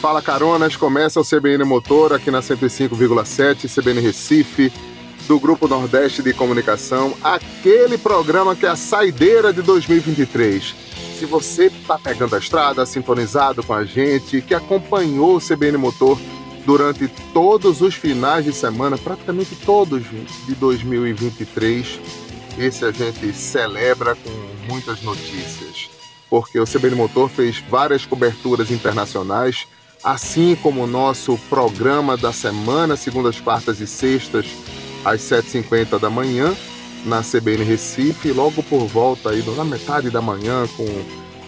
Fala Caronas, começa o CBN Motor aqui na 105,7, CBN Recife, do Grupo Nordeste de Comunicação, aquele programa que é a saideira de 2023. Se você está pegando a estrada, sintonizado com a gente, que acompanhou o CBN Motor durante todos os finais de semana, praticamente todos de 2023, esse a gente celebra com muitas notícias, porque o CBN Motor fez várias coberturas internacionais assim como o nosso programa da semana, segundas, quartas e sextas, às 7h50 da manhã, na CBN Recife, logo por volta aí, na metade da manhã, com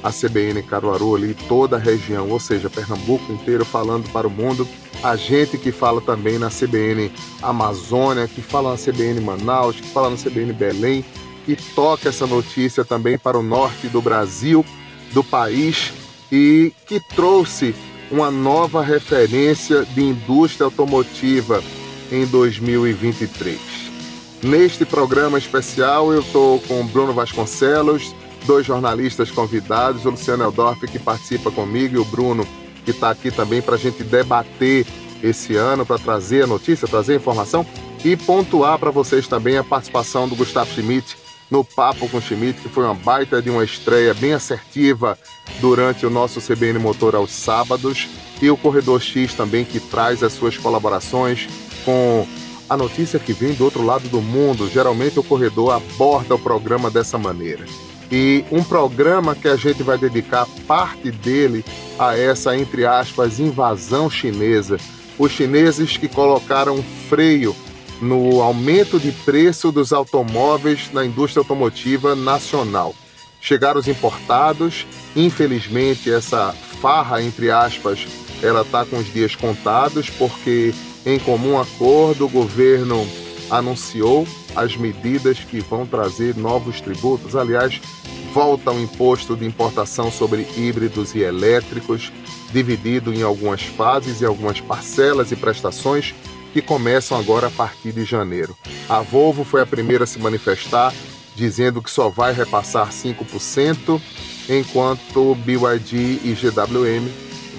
a CBN Caruaru ali, toda a região, ou seja, Pernambuco inteiro falando para o mundo. A gente que fala também na CBN Amazônia, que fala na CBN Manaus, que fala na CBN Belém, que toca essa notícia também para o norte do Brasil, do país, e que trouxe uma nova referência de indústria automotiva em 2023. Neste programa especial, eu estou com Bruno Vasconcelos, dois jornalistas convidados, o Luciano Eldorf, que participa comigo, e o Bruno, que está aqui também para a gente debater esse ano, para trazer a notícia, trazer a informação e pontuar para vocês também a participação do Gustavo Schmidt no Papo com Schmidt, que foi uma baita de uma estreia bem assertiva durante o nosso CBN Motor aos sábados, e o Corredor X também, que traz as suas colaborações com a notícia que vem do outro lado do mundo. Geralmente o corredor aborda o programa dessa maneira. E um programa que a gente vai dedicar parte dele a essa, entre aspas, invasão chinesa. Os chineses que colocaram freio no aumento de preço dos automóveis na indústria automotiva nacional. Chegaram os importados, infelizmente essa farra, entre aspas, ela está com os dias contados, porque em comum acordo o governo anunciou as medidas que vão trazer novos tributos. Aliás, volta o imposto de importação sobre híbridos e elétricos, dividido em algumas fases e algumas parcelas e prestações que começam agora a partir de janeiro. A Volvo foi a primeira a se manifestar, dizendo que só vai repassar 5%, enquanto BYD e GWM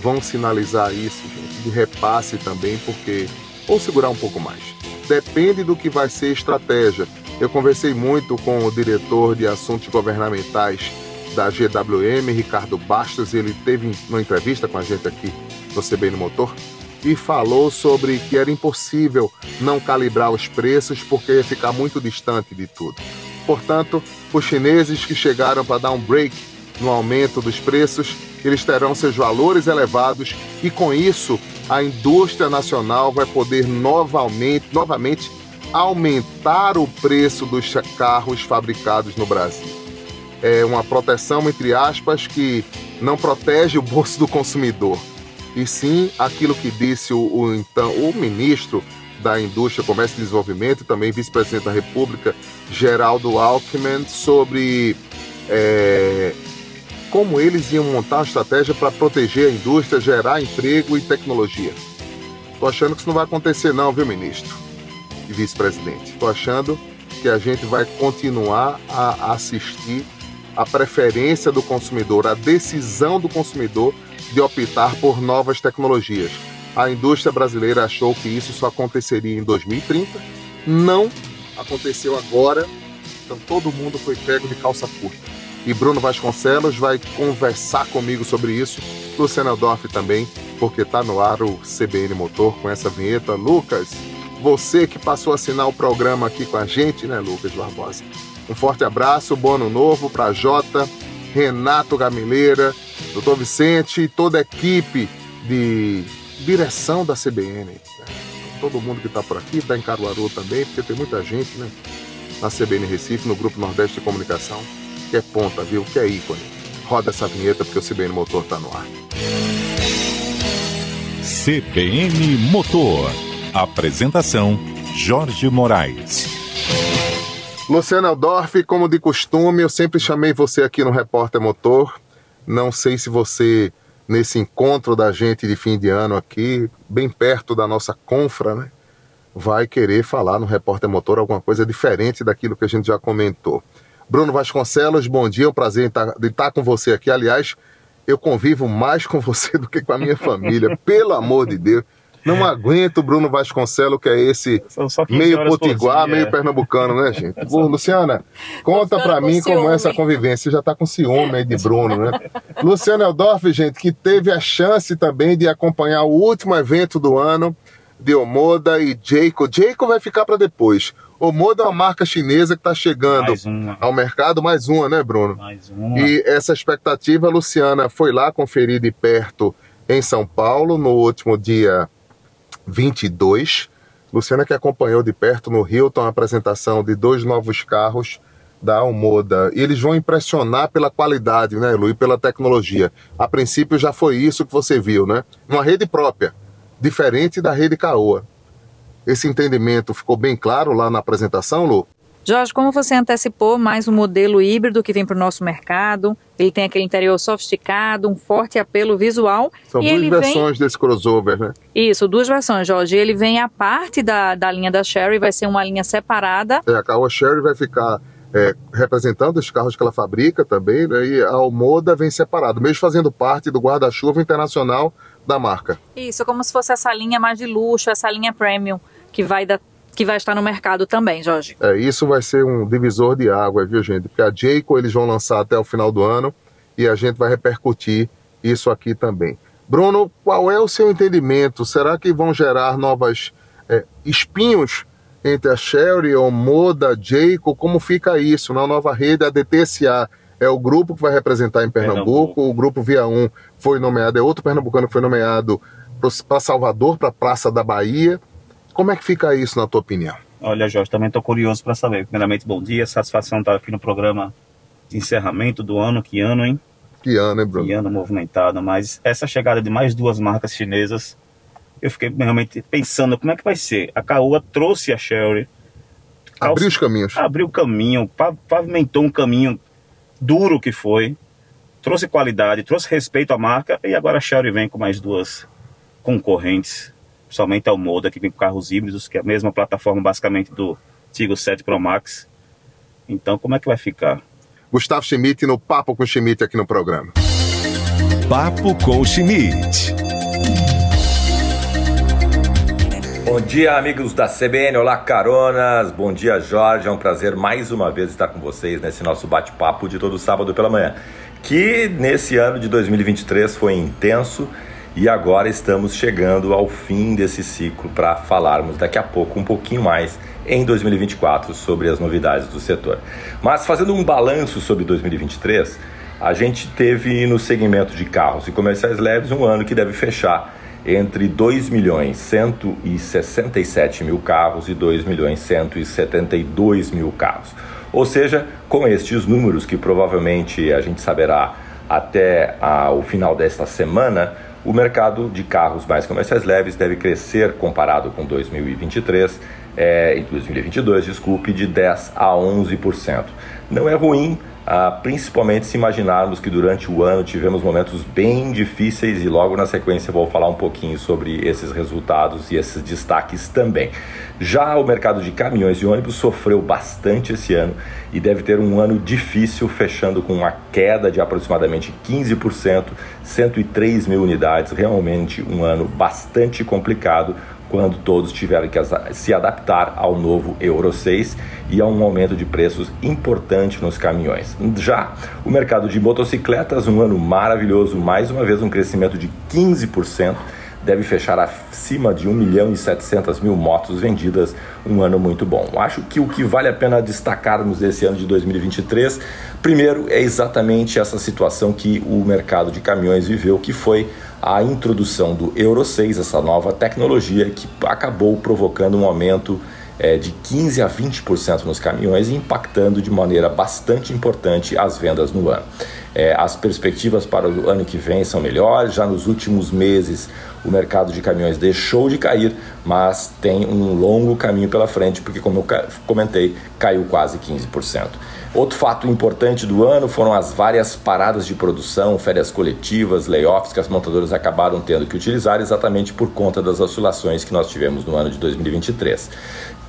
vão sinalizar isso, gente, de repasse também, porque ou segurar um pouco mais. Depende do que vai ser estratégia. Eu conversei muito com o diretor de assuntos governamentais da GWM, Ricardo Bastos, ele teve uma entrevista com a gente aqui no CBN Motor e falou sobre que era impossível não calibrar os preços porque ia ficar muito distante de tudo. Portanto, os chineses que chegaram para dar um break no aumento dos preços, eles terão seus valores elevados e com isso a indústria nacional vai poder novamente, novamente aumentar o preço dos carros fabricados no Brasil. É uma proteção entre aspas que não protege o bolso do consumidor, e sim aquilo que disse o, o então o ministro da Indústria, Comércio e Desenvolvimento e também vice-presidente da República, Geraldo Alckmin, sobre é, como eles iam montar uma estratégia para proteger a indústria, gerar emprego e tecnologia. Tô achando que isso não vai acontecer não, viu, ministro e vice-presidente. Tô achando que a gente vai continuar a assistir a preferência do consumidor, a decisão do consumidor de optar por novas tecnologias. A indústria brasileira achou que isso só aconteceria em 2030, não aconteceu agora, então todo mundo foi pego de calça curta. E Bruno Vasconcelos vai conversar comigo sobre isso, Luciana Dorf também, porque está no ar o CBN Motor com essa vinheta. Lucas, você que passou a assinar o programa aqui com a gente, né, Lucas Barbosa? Um forte abraço, bom ano novo para Jota, Renato Gamileira, doutor Vicente e toda a equipe de direção da CBN. Né? Todo mundo que está por aqui, está em Caruaru também, porque tem muita gente né? na CBN Recife, no Grupo Nordeste de Comunicação, que é ponta, viu? Que é ícone. Roda essa vinheta porque o CBN Motor está no ar. CBN Motor. Apresentação: Jorge Moraes. Luciano Eldorf, como de costume, eu sempre chamei você aqui no Repórter Motor não sei se você, nesse encontro da gente de fim de ano aqui, bem perto da nossa confra, né, vai querer falar no Repórter Motor alguma coisa diferente daquilo que a gente já comentou. Bruno Vasconcelos, bom dia, é um prazer de estar com você aqui. Aliás, eu convivo mais com você do que com a minha família, pelo amor de Deus. Não aguento o Bruno Vasconcelos, que é esse meio potiguar, meio pernambucano, né, gente? Ô, Luciana, conta para mim como é essa convivência. Você já tá com ciúme aí de Bruno, né? Luciana Eldorf, gente, que teve a chance também de acompanhar o último evento do ano de Omoda e Jayco. Jayco vai ficar para depois. Omoda é uma marca chinesa que está chegando ao mercado, mais uma, né, Bruno? Mais uma. E essa expectativa, a Luciana foi lá conferir de perto em São Paulo no último dia 22. Luciana que acompanhou de perto no Hilton a apresentação de dois novos carros da Almoda. E eles vão impressionar pela qualidade, né, Lu, e pela tecnologia. A princípio já foi isso que você viu, né? Uma rede própria, diferente da rede Caoa. Esse entendimento ficou bem claro lá na apresentação, Lu? Jorge, como você antecipou, mais um modelo híbrido que vem para o nosso mercado. Ele tem aquele interior sofisticado, um forte apelo visual. São e duas versões vem... desse crossover, né? Isso, duas versões, Jorge. Ele vem a parte da, da linha da Sherry, vai ser uma linha separada. É, a Caoa Sherry vai ficar é, representando os carros que ela fabrica também, né? E a Almoda vem separado, mesmo fazendo parte do guarda-chuva internacional da marca. Isso, como se fosse essa linha mais de luxo, essa linha premium que vai da que vai estar no mercado também, Jorge. É, isso vai ser um divisor de água, viu, gente? Porque a Jayco eles vão lançar até o final do ano e a gente vai repercutir isso aqui também. Bruno, qual é o seu entendimento? Será que vão gerar novas é, espinhos entre a Sherry, a Moda, a Jayco? Como fica isso na nova rede? A DTSA é o grupo que vai representar em Pernambuco, Pernambuco. o grupo Via 1 foi nomeado, é outro pernambucano que foi nomeado para Salvador, para a Praça da Bahia. Como é que fica isso, na tua opinião? Olha, Jorge, também estou curioso para saber. Primeiramente, bom dia, satisfação estar aqui no programa de encerramento do ano. Que ano, hein? Que ano, hein, Bruno? Que ano movimentado. Mas essa chegada de mais duas marcas chinesas, eu fiquei realmente pensando como é que vai ser. A Caoa trouxe a Sherry. Abriu os caminhos. Abriu o caminho, pavimentou um caminho duro que foi. Trouxe qualidade, trouxe respeito à marca. E agora a Sherry vem com mais duas concorrentes somente ao Moda, que vem com carros híbridos, que é a mesma plataforma basicamente do Tigo 7 Pro Max. Então, como é que vai ficar? Gustavo Schmidt no Papo com Schmidt aqui no programa. Papo com Schmidt. Bom dia, amigos da CBN. Olá, caronas. Bom dia, Jorge. É um prazer mais uma vez estar com vocês nesse nosso bate-papo de todo sábado pela manhã. Que nesse ano de 2023 foi intenso e agora estamos chegando ao fim desse ciclo para falarmos daqui a pouco um pouquinho mais em 2024 sobre as novidades do setor. Mas fazendo um balanço sobre 2023, a gente teve no segmento de carros e comerciais leves um ano que deve fechar entre 2 milhões 167 mil carros e 2 milhões 172 mil carros. Ou seja, com estes números que provavelmente a gente saberá até a, o final desta semana, o mercado de carros mais comerciais leves deve crescer comparado com 2023, é, em 2022, desculpe, de 10 a 11%. Não é ruim, ah, principalmente se imaginarmos que durante o ano tivemos momentos bem difíceis e logo na sequência vou falar um pouquinho sobre esses resultados e esses destaques também. Já o mercado de caminhões e ônibus sofreu bastante esse ano e deve ter um ano difícil, fechando com uma queda de aproximadamente 15%, 103 mil unidades, realmente um ano bastante complicado quando todos tiveram que se adaptar ao novo Euro 6 e a um aumento de preços importante nos caminhões. Já o mercado de motocicletas, um ano maravilhoso, mais uma vez um crescimento de 15% deve fechar acima de 1 milhão e 700 mil motos vendidas, um ano muito bom. Acho que o que vale a pena destacarmos desse ano de 2023, primeiro é exatamente essa situação que o mercado de caminhões viveu, que foi a introdução do Euro 6, essa nova tecnologia que acabou provocando um aumento é, de 15 a 20% nos caminhões, impactando de maneira bastante importante as vendas no ano. É, as perspectivas para o ano que vem são melhores. Já nos últimos meses, o mercado de caminhões deixou de cair, mas tem um longo caminho pela frente, porque, como eu comentei, caiu quase 15%. Outro fato importante do ano foram as várias paradas de produção, férias coletivas, layoffs que as montadoras acabaram tendo que utilizar exatamente por conta das oscilações que nós tivemos no ano de 2023.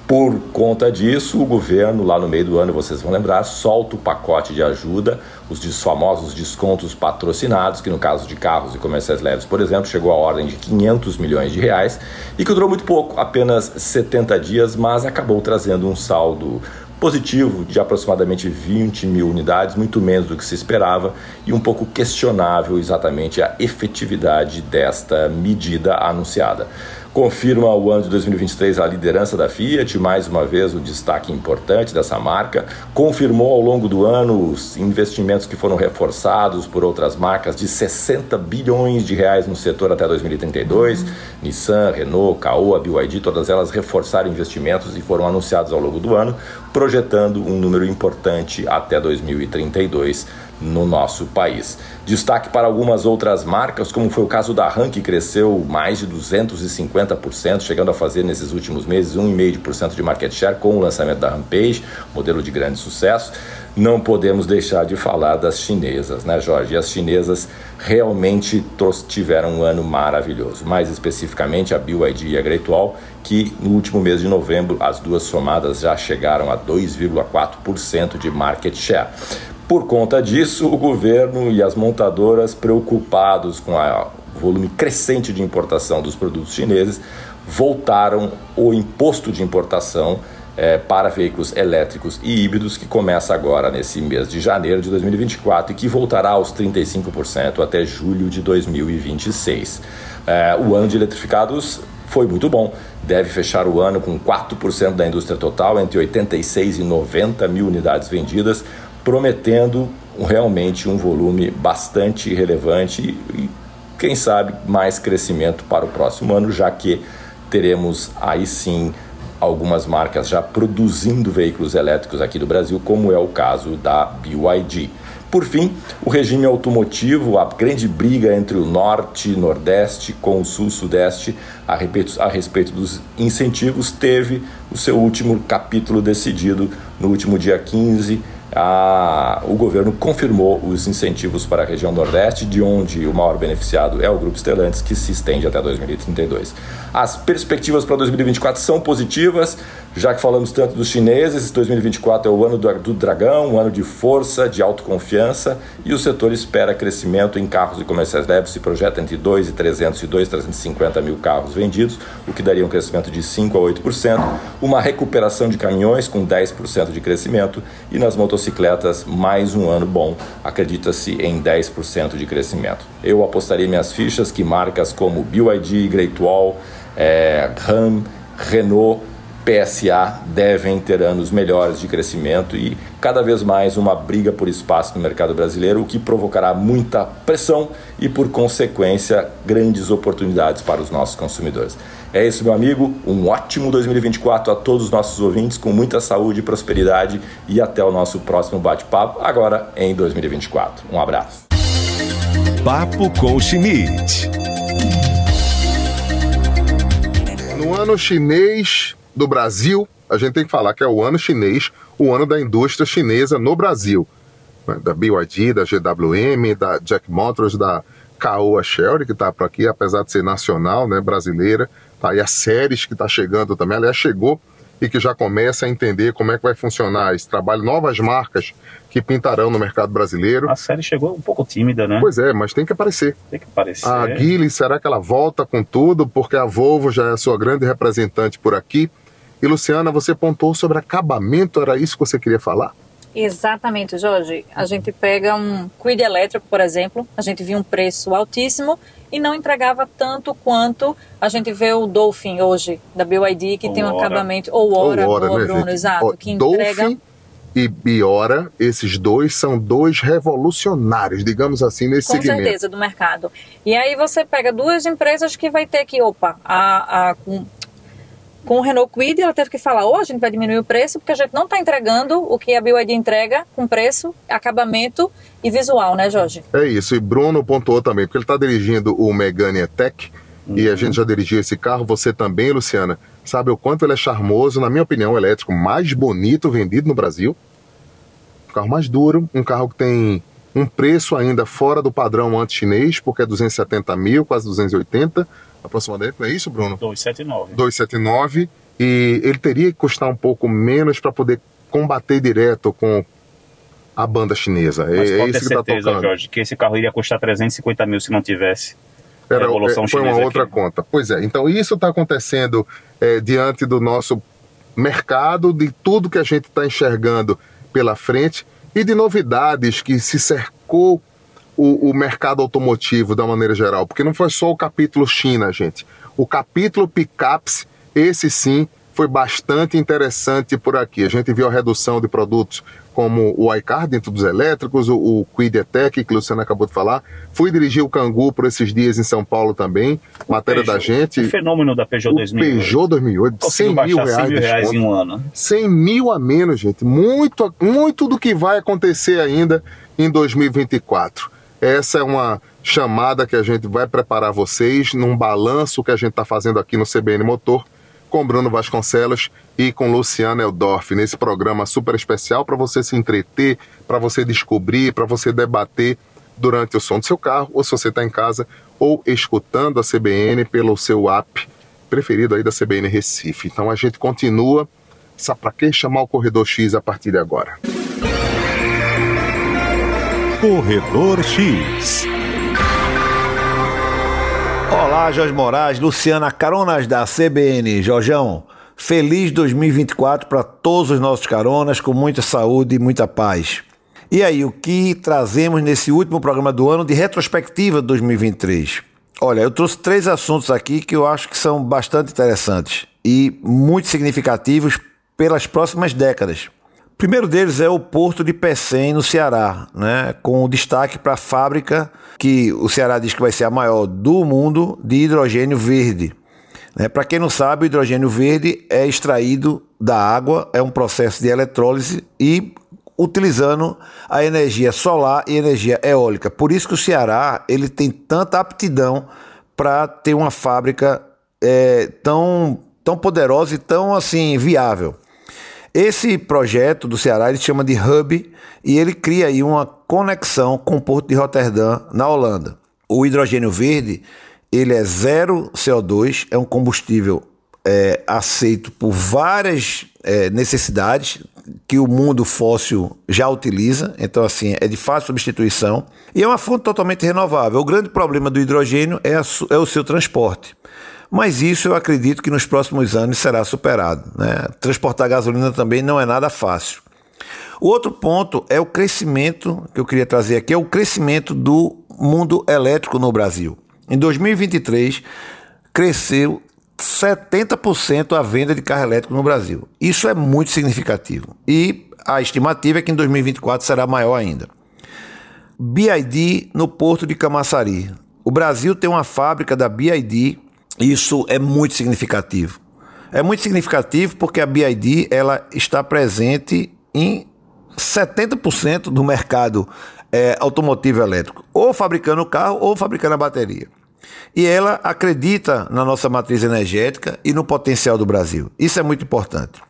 Por conta disso, o governo, lá no meio do ano, vocês vão lembrar, solta o pacote de ajuda, os famosos descontos patrocinados, que no caso de carros e comerciais leves, por exemplo, chegou à ordem de 500 milhões de reais e que durou muito pouco, apenas 70 dias, mas acabou trazendo um saldo positivo de aproximadamente 20 mil unidades, muito menos do que se esperava e um pouco questionável exatamente a efetividade desta medida anunciada confirma o ano de 2023 a liderança da Fiat, mais uma vez o destaque importante dessa marca. Confirmou ao longo do ano os investimentos que foram reforçados por outras marcas de 60 bilhões de reais no setor até 2032. Uhum. Nissan, Renault, Caoa, BYD, todas elas reforçaram investimentos e foram anunciados ao longo do ano, projetando um número importante até 2032 no nosso país. Destaque para algumas outras marcas, como foi o caso da RAM, que cresceu mais de 250%, chegando a fazer nesses últimos meses 1,5% de market share com o lançamento da Rampage, modelo de grande sucesso. Não podemos deixar de falar das chinesas, né, Jorge? E as chinesas realmente tiveram um ano maravilhoso. Mais especificamente a BYD e a Great Wall, que no último mês de novembro as duas somadas já chegaram a 2,4% de market share. Por conta disso, o governo e as montadoras, preocupados com o volume crescente de importação dos produtos chineses, voltaram o imposto de importação é, para veículos elétricos e híbridos, que começa agora nesse mês de janeiro de 2024 e que voltará aos 35% até julho de 2026. É, o ano de eletrificados foi muito bom. Deve fechar o ano com 4% da indústria total, entre 86 e 90 mil unidades vendidas, prometendo realmente um volume bastante relevante e, quem sabe, mais crescimento para o próximo ano, já que teremos aí sim algumas marcas já produzindo veículos elétricos aqui do Brasil, como é o caso da BYD. Por fim, o regime automotivo, a grande briga entre o norte e nordeste com o sul-sudeste a a respeito dos incentivos, teve o seu último capítulo decidido no último dia 15 a, o governo confirmou os incentivos para a região Nordeste, de onde o maior beneficiado é o Grupo Stellantis, que se estende até 2032. As perspectivas para 2024 são positivas, já que falamos tanto dos chineses, 2024 é o ano do, do dragão, um ano de força, de autoconfiança, e o setor espera crescimento em carros e comerciais leves, se projeta entre 2 e 300 e 2 350 mil carros vendidos, o que daria um crescimento de 5 a 8%, uma recuperação de caminhões com 10% de crescimento, e nas motocicletas mais um ano bom, acredita-se em 10% de crescimento. Eu apostaria minhas fichas que marcas como BYD, Great Wall, é, Ram, Renault, PSA devem ter anos melhores de crescimento e cada vez mais uma briga por espaço no mercado brasileiro, o que provocará muita pressão e, por consequência, grandes oportunidades para os nossos consumidores. É isso, meu amigo. Um ótimo 2024 a todos os nossos ouvintes, com muita saúde e prosperidade e até o nosso próximo bate-papo, agora em 2024. Um abraço. Papo com Schmidt. No ano chinês do Brasil, a gente tem que falar que é o ano chinês, o ano da indústria chinesa no Brasil. Né? Da BYD, da GWM, da Jack Motors, da Caoa Sherry, que está por aqui, apesar de ser nacional, né, brasileira. Tá aí a Séries, que está chegando também. Aliás, chegou e que já começa a entender como é que vai funcionar esse trabalho, novas marcas que pintarão no mercado brasileiro. A série chegou um pouco tímida, né? Pois é, mas tem que aparecer. Tem que aparecer. A Guile, será que ela volta com tudo? Porque a Volvo já é a sua grande representante por aqui. E Luciana, você pontou sobre acabamento, era isso que você queria falar? Exatamente, Jorge. A gente pega um Quid elétrico, por exemplo, a gente viu um preço altíssimo e não entregava tanto quanto a gente vê o Dolphin hoje, da BYD, que ou tem um hora. acabamento, ou Hora, ou hora boa, né, Bruno, gente? exato, que entrega... Dolphin e Biora, esses dois são dois revolucionários, digamos assim, nesse Com segmento. Com certeza, do mercado. E aí você pega duas empresas que vai ter que, opa, a, a, com o Renault Kwid, ela teve que falar, ou a gente vai diminuir o preço, porque a gente não está entregando o que a BYD entrega com preço, acabamento e visual, né, Jorge? É isso, e Bruno pontuou também, porque ele está dirigindo o Megane Tech, uhum. e a gente já dirigiu esse carro, você também, Luciana sabe o quanto ele é charmoso, na minha opinião, o elétrico mais bonito vendido no Brasil. Um carro mais duro, um carro que tem um preço ainda fora do padrão anti-chinês, porque é 270 mil, quase 280 aproximadamente, não é isso, Bruno? 279. 279 e ele teria que custar um pouco menos para poder combater direto com a banda chinesa. Mas é, é pode isso ter que está certeza, tocando. Jorge, que esse carro iria custar 350 mil se não tivesse Era, Revolução é, foi uma outra aqui. conta. Pois é, então isso está acontecendo é, diante do nosso mercado, de tudo que a gente está enxergando pela frente e de novidades que se cercou o, o mercado automotivo da maneira geral, porque não foi só o capítulo China, gente. O capítulo picapes, esse sim, foi bastante interessante por aqui. A gente viu a redução de produtos como o iCar dentro dos elétricos, o, o Quid E-Tech, que o Luciano acabou de falar. Fui dirigir o Cangu por esses dias em São Paulo também, matéria da Peugeot, gente. O fenômeno da Peugeot O 2008. Peugeot 2008, 100 Conseguiu mil baixar 100 reais mil reais em um ano. 100 mil a menos, gente. Muito, muito do que vai acontecer ainda em 2024. Essa é uma chamada que a gente vai preparar vocês num balanço que a gente está fazendo aqui no CBN Motor com Bruno Vasconcelos e com Luciano Eldorf nesse programa super especial para você se entreter, para você descobrir, para você debater durante o som do seu carro, ou se você está em casa, ou escutando a CBN pelo seu app preferido aí da CBN Recife. Então a gente continua. Sabe para que chamar o Corredor X a partir de agora? Corredor X. Olá, Jorge Moraes, Luciana Caronas da CBN. Jorjão, feliz 2024 para todos os nossos caronas, com muita saúde e muita paz. E aí, o que trazemos nesse último programa do ano de retrospectiva de 2023? Olha, eu trouxe três assuntos aqui que eu acho que são bastante interessantes e muito significativos pelas próximas décadas. Primeiro deles é o Porto de Pecém, no Ceará, né? com destaque para a fábrica que o Ceará diz que vai ser a maior do mundo de hidrogênio verde. Né? Para quem não sabe, o hidrogênio verde é extraído da água, é um processo de eletrólise e utilizando a energia solar e energia eólica. Por isso que o Ceará ele tem tanta aptidão para ter uma fábrica é, tão, tão poderosa e tão assim viável. Esse projeto do Ceará ele chama de Hub e ele cria aí uma conexão com o Porto de Roterdã, na Holanda. O hidrogênio verde ele é zero CO2, é um combustível é, aceito por várias é, necessidades que o mundo fóssil já utiliza, então assim é de fácil substituição e é uma fonte totalmente renovável. O grande problema do hidrogênio é, a, é o seu transporte. Mas isso eu acredito que nos próximos anos será superado. Né? Transportar gasolina também não é nada fácil. O outro ponto é o crescimento que eu queria trazer aqui, é o crescimento do mundo elétrico no Brasil. Em 2023, cresceu 70% a venda de carro elétrico no Brasil. Isso é muito significativo. E a estimativa é que em 2024 será maior ainda. BID no porto de Camaçari. O Brasil tem uma fábrica da BID, isso é muito significativo. É muito significativo porque a BID ela está presente em 70% do mercado é, automotivo elétrico, ou fabricando o carro ou fabricando a bateria. E ela acredita na nossa matriz energética e no potencial do Brasil. Isso é muito importante.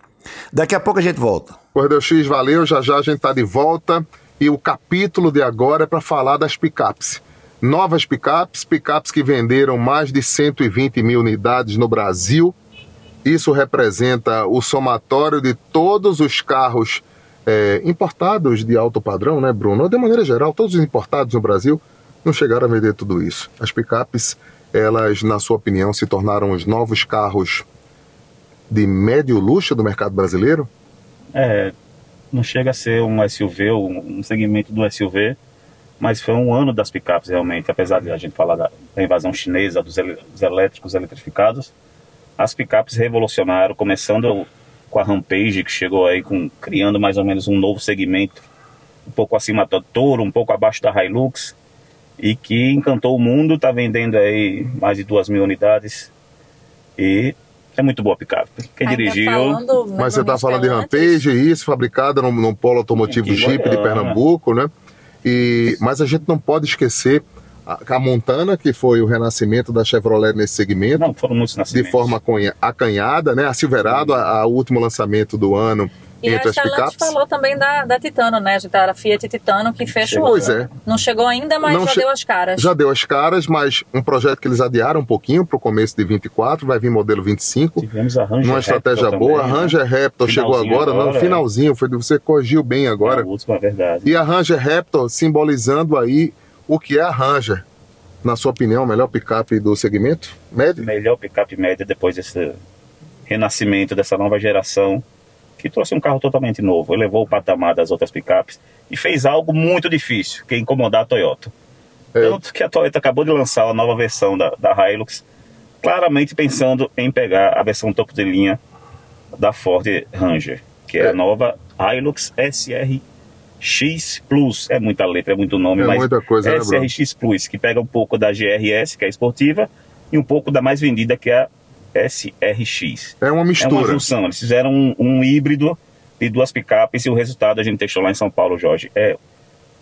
Daqui a pouco a gente volta. Corredor X, valeu. Já já a gente está de volta. E o capítulo de agora é para falar das picapes. Novas picapes, picapes que venderam mais de 120 mil unidades no Brasil. Isso representa o somatório de todos os carros é, importados de alto padrão, né, Bruno? De maneira geral, todos os importados no Brasil não chegaram a vender tudo isso. As picapes, elas, na sua opinião, se tornaram os novos carros de médio luxo do mercado brasileiro? É, não chega a ser um SUV, um segmento do SUV, mas foi um ano das picapes realmente, apesar de a gente falar da, invasão chinesa, dos, el dos elétricos eletrificados, as picapes revolucionaram, começando com a Rampage, que chegou aí com, criando mais ou menos um novo segmento, um pouco acima da Toro, um pouco abaixo da Hilux, e que encantou o mundo, está vendendo aí mais de duas mil unidades, e é muito boa a picape. Quem Ainda dirigiu... falando Mas você está falando de Rampage, isso, fabricada no, no polo automotivo Jeep de. Pernambuco, né? E, mas a gente não pode esquecer a, a Montana, que foi o renascimento da Chevrolet nesse segmento, Não, foram muitos de forma acanhada, né? A Silverado, a, a último lançamento do ano, E entre a picapes. falou também da, da Titano, né? A gente era a Fiat Titano que fechou. Chegou. Pois é. Não chegou ainda, mas Não já che- deu as caras. Já deu as caras, mas um projeto que eles adiaram um pouquinho para o começo de 24, vai vir modelo 25. Tivemos a Ranger Numa estratégia Raptor boa, a também, né? Ranger Raptor chegou Finalzinho agora, não, agora, é. finalzinho, foi você corrigiu bem agora. A última, verdade. E a Ranger Raptor simbolizando aí o que é a Ranger. Na sua opinião, a melhor picape do segmento? Médio? melhor picape média depois desse renascimento dessa nova geração que trouxe um carro totalmente novo, elevou o patamar das outras picapes e fez algo muito difícil, que é incomodar a Toyota. É. Tanto que a Toyota acabou de lançar a nova versão da, da Hilux, claramente pensando em pegar a versão topo de linha da Ford Ranger, que é, É. a nova Hilux SRX Plus. É muita letra, é muito nome, É mas muita coisa, né? SRX Plus, que pega um pouco da GRS, que é esportiva, e um pouco da mais vendida, que é a SRX. É uma É uma mistura. junção, eles fizeram um, um híbrido de duas picapes e o resultado a gente testou lá em São Paulo, Jorge. É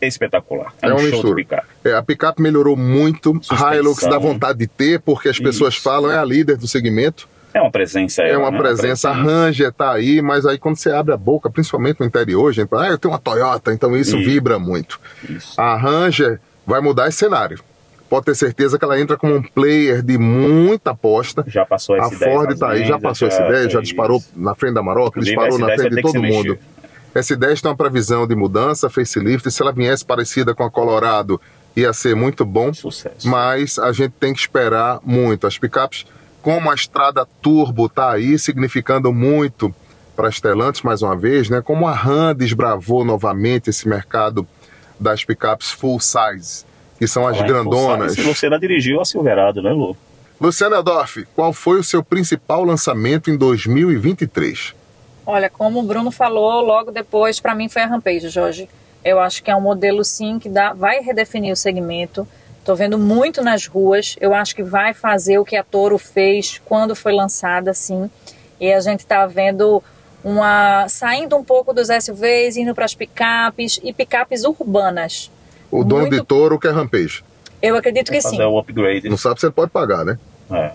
espetacular. É, É um uma mistura. de picape. É, a picape melhorou muito, Suspensão. Hilux dá vontade de ter, porque as pessoas Isso. falam, é a líder do segmento. É uma presença. É ela, uma né? presença, a Ranger tá aí, mas aí quando você abre a boca, principalmente no interior, gente, fala, ah, eu tenho uma Toyota, então isso Isso. vibra muito. Isso. A Ranger vai mudar esse cenário. Pode ter certeza que ela entra como um player de muita aposta. Já passou A S10 Ford nas tá aí, já passou S10, já é disparou isso. na frente da Inclusive, disparou na S10 frente de todo mundo. S10 tem uma previsão de mudança, facelift, se ela viesse parecida com a Colorado, ia ser muito bom Sucesso. mas a gente tem que esperar muito. As picapes, como a estrada turbo está aí, significando muito para as Stellantis mais uma vez, né? Como a Ram desbravou novamente esse mercado das picapes full size, que são as em grandonas. Você dirigiu a Silverado, né, Lu? Luciana Dorf, qual foi o seu principal lançamento em 2023? Olha, como o Bruno falou, logo depois, para mim foi a Rampage, Jorge. Eu acho que é um modelo, sim, que dá, vai redefinir o segmento. Estou vendo muito nas ruas. Eu acho que vai fazer o que a Toro fez quando foi lançada, sim. E a gente está vendo uma saindo um pouco dos SUVs, indo para as picapes e picapes urbanas. O dono Muito- de touro quer Rampage. Eu acredito que sim. O upgrade. Não sabe se ele pode pagar, né? É.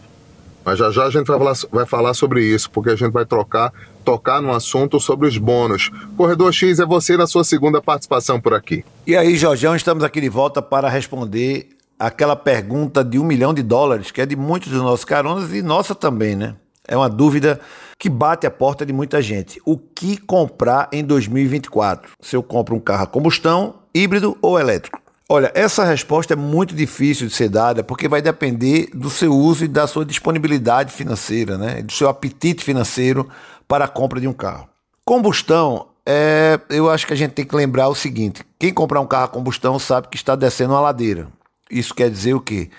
Mas já já a gente vai falar, vai falar sobre isso, porque a gente vai trocar, tocar no assunto sobre os bônus. Corredor X é você na sua segunda participação por aqui. E aí, Jorgão, estamos aqui de volta para responder aquela pergunta de um milhão de dólares, que é de muitos dos nossos caronas e nossa também, né? É uma dúvida que bate a porta de muita gente. O que comprar em 2024? Se eu compro um carro a combustão, híbrido ou elétrico? Olha, essa resposta é muito difícil de ser dada porque vai depender do seu uso e da sua disponibilidade financeira, né? Do seu apetite financeiro para a compra de um carro. Combustão, é, eu acho que a gente tem que lembrar o seguinte: quem comprar um carro a combustão sabe que está descendo uma ladeira. Isso quer dizer o quê?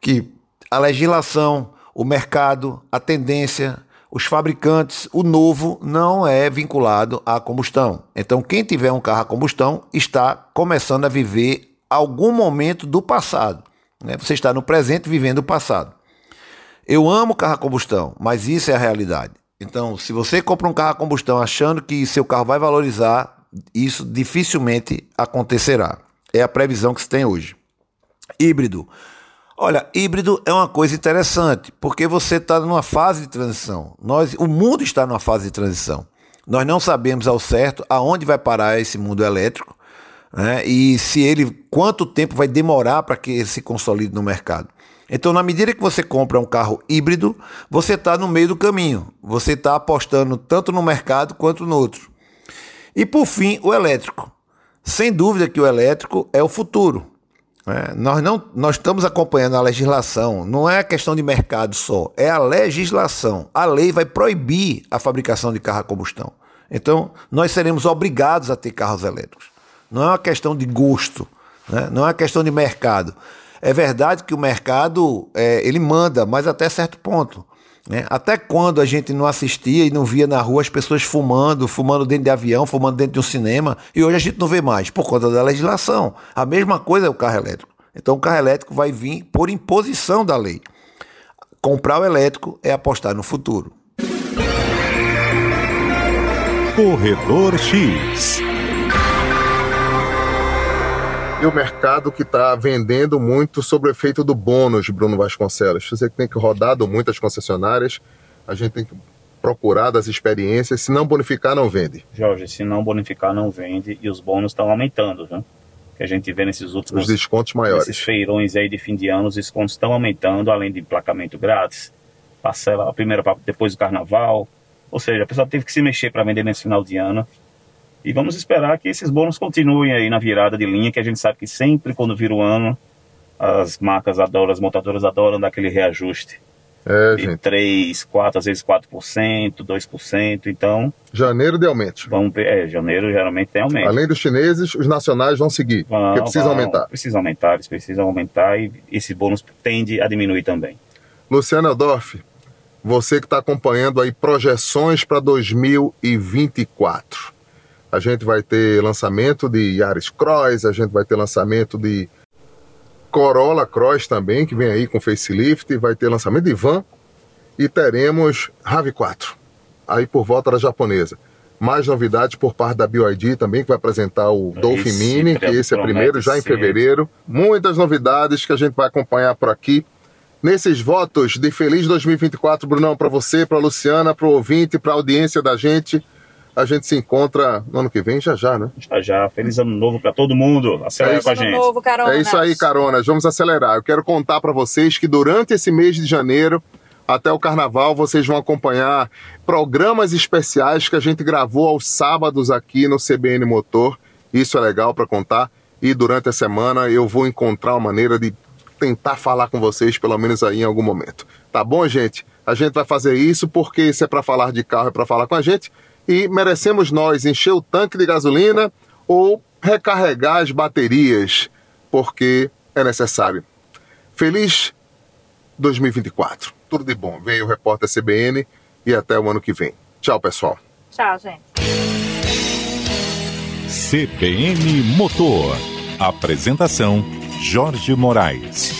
Que a legislação, o mercado, a tendência, os fabricantes, o novo não é vinculado à combustão. Então, quem tiver um carro a combustão está começando a viver algum momento do passado. né? Você está no presente vivendo o passado. Eu amo carro a combustão, mas isso é a realidade. Então, se você compra um carro a combustão achando que seu carro vai valorizar, isso dificilmente acontecerá. É a previsão que se tem hoje. Híbrido. Olha, híbrido é uma coisa interessante, porque você está numa fase de transição. Nós, o mundo está numa fase de transição. Nós não sabemos ao certo aonde vai parar esse mundo elétrico, né? E se ele, quanto tempo vai demorar para que ele se consolide no mercado. Então, na medida que você compra um carro híbrido, você está no meio do caminho. Você está apostando tanto no mercado quanto no outro. E por fim, o elétrico. Sem dúvida que o elétrico é o futuro. Né? nós, não, nós estamos acompanhando a legislação, não é questão de mercado só, é a legislação. A lei vai proibir a fabricação de carro a combustão. Então, nós seremos obrigados a ter carros elétricos. Não é uma questão de gosto, né? não é uma questão de mercado. É verdade que o mercado é, ele manda, mas até certo ponto. Né? Até quando a gente não assistia e não via na rua as pessoas fumando, fumando dentro de avião, fumando dentro de um cinema, e hoje a gente não vê mais, por conta da legislação. A mesma coisa é o carro elétrico. Então o carro elétrico vai vir por imposição da lei. Comprar o elétrico é apostar no futuro. Corredor X. E o mercado que está vendendo muito sobre o efeito do bônus, Bruno Vasconcelos. Você que tem que rodado muitas concessionárias, a gente tem que procuradas experiências. Se não bonificar, não vende. Jorge, se não bonificar, não vende e os bônus estão aumentando, viu? Que a gente vê nesses últimos Os descontos maiores. Esses feirões aí de fim de ano, os descontos estão aumentando, além de emplacamento grátis, parcela a primeira depois do carnaval. Ou seja, a pessoa teve que se mexer para vender nesse final de ano. E vamos esperar que esses bônus continuem aí na virada de linha, que a gente sabe que sempre quando vira o ano, as marcas adoram, as montadoras adoram dar aquele reajuste. É, de gente. 3, 4, às vezes 4%, 2%. Então, Janeiro de aumento. vamos ver. É, janeiro geralmente tem aumento. Além dos chineses, os nacionais vão seguir, Vão, porque precisa vão, aumentar. Precisa aumentar, eles precisam aumentar e esse bônus tende a diminuir também. Luciano Eldorf, você que está acompanhando aí projeções para 2024. A gente vai ter lançamento de Yaris Cross, a gente vai ter lançamento de Corolla Cross também, que vem aí com facelift, vai ter lançamento de van e teremos RAV4, aí por volta da japonesa. Mais novidades por parte da BYD também, que vai apresentar o Dolphin Mini, que esse é primeiro, já em fevereiro. Muitas novidades que a gente vai acompanhar por aqui. Nesses votos de feliz 2024, Brunão, para você, para Luciana, para o ouvinte, para a audiência da gente. A gente se encontra no ano que vem, já já, né? Já já, feliz ano novo para todo mundo. Acelera É com a Ano gente. novo. É isso aí, caronas. Vamos acelerar. Eu quero contar para vocês que durante esse mês de janeiro até o carnaval vocês vão acompanhar programas especiais que a gente gravou aos sábados aqui no CBN Motor. Isso é legal para contar. E durante a semana eu vou encontrar uma maneira de tentar falar com vocês, pelo menos aí em algum momento. Tá bom, gente? A gente vai fazer isso porque se é para falar de carro, é para falar com a gente. E merecemos nós encher o tanque de gasolina ou recarregar as baterias, porque é necessário. Feliz 2024. Tudo de bom. Veio o repórter CBN e até o ano que vem. Tchau, pessoal. Tchau, gente. CBN Motor. Apresentação: Jorge Moraes.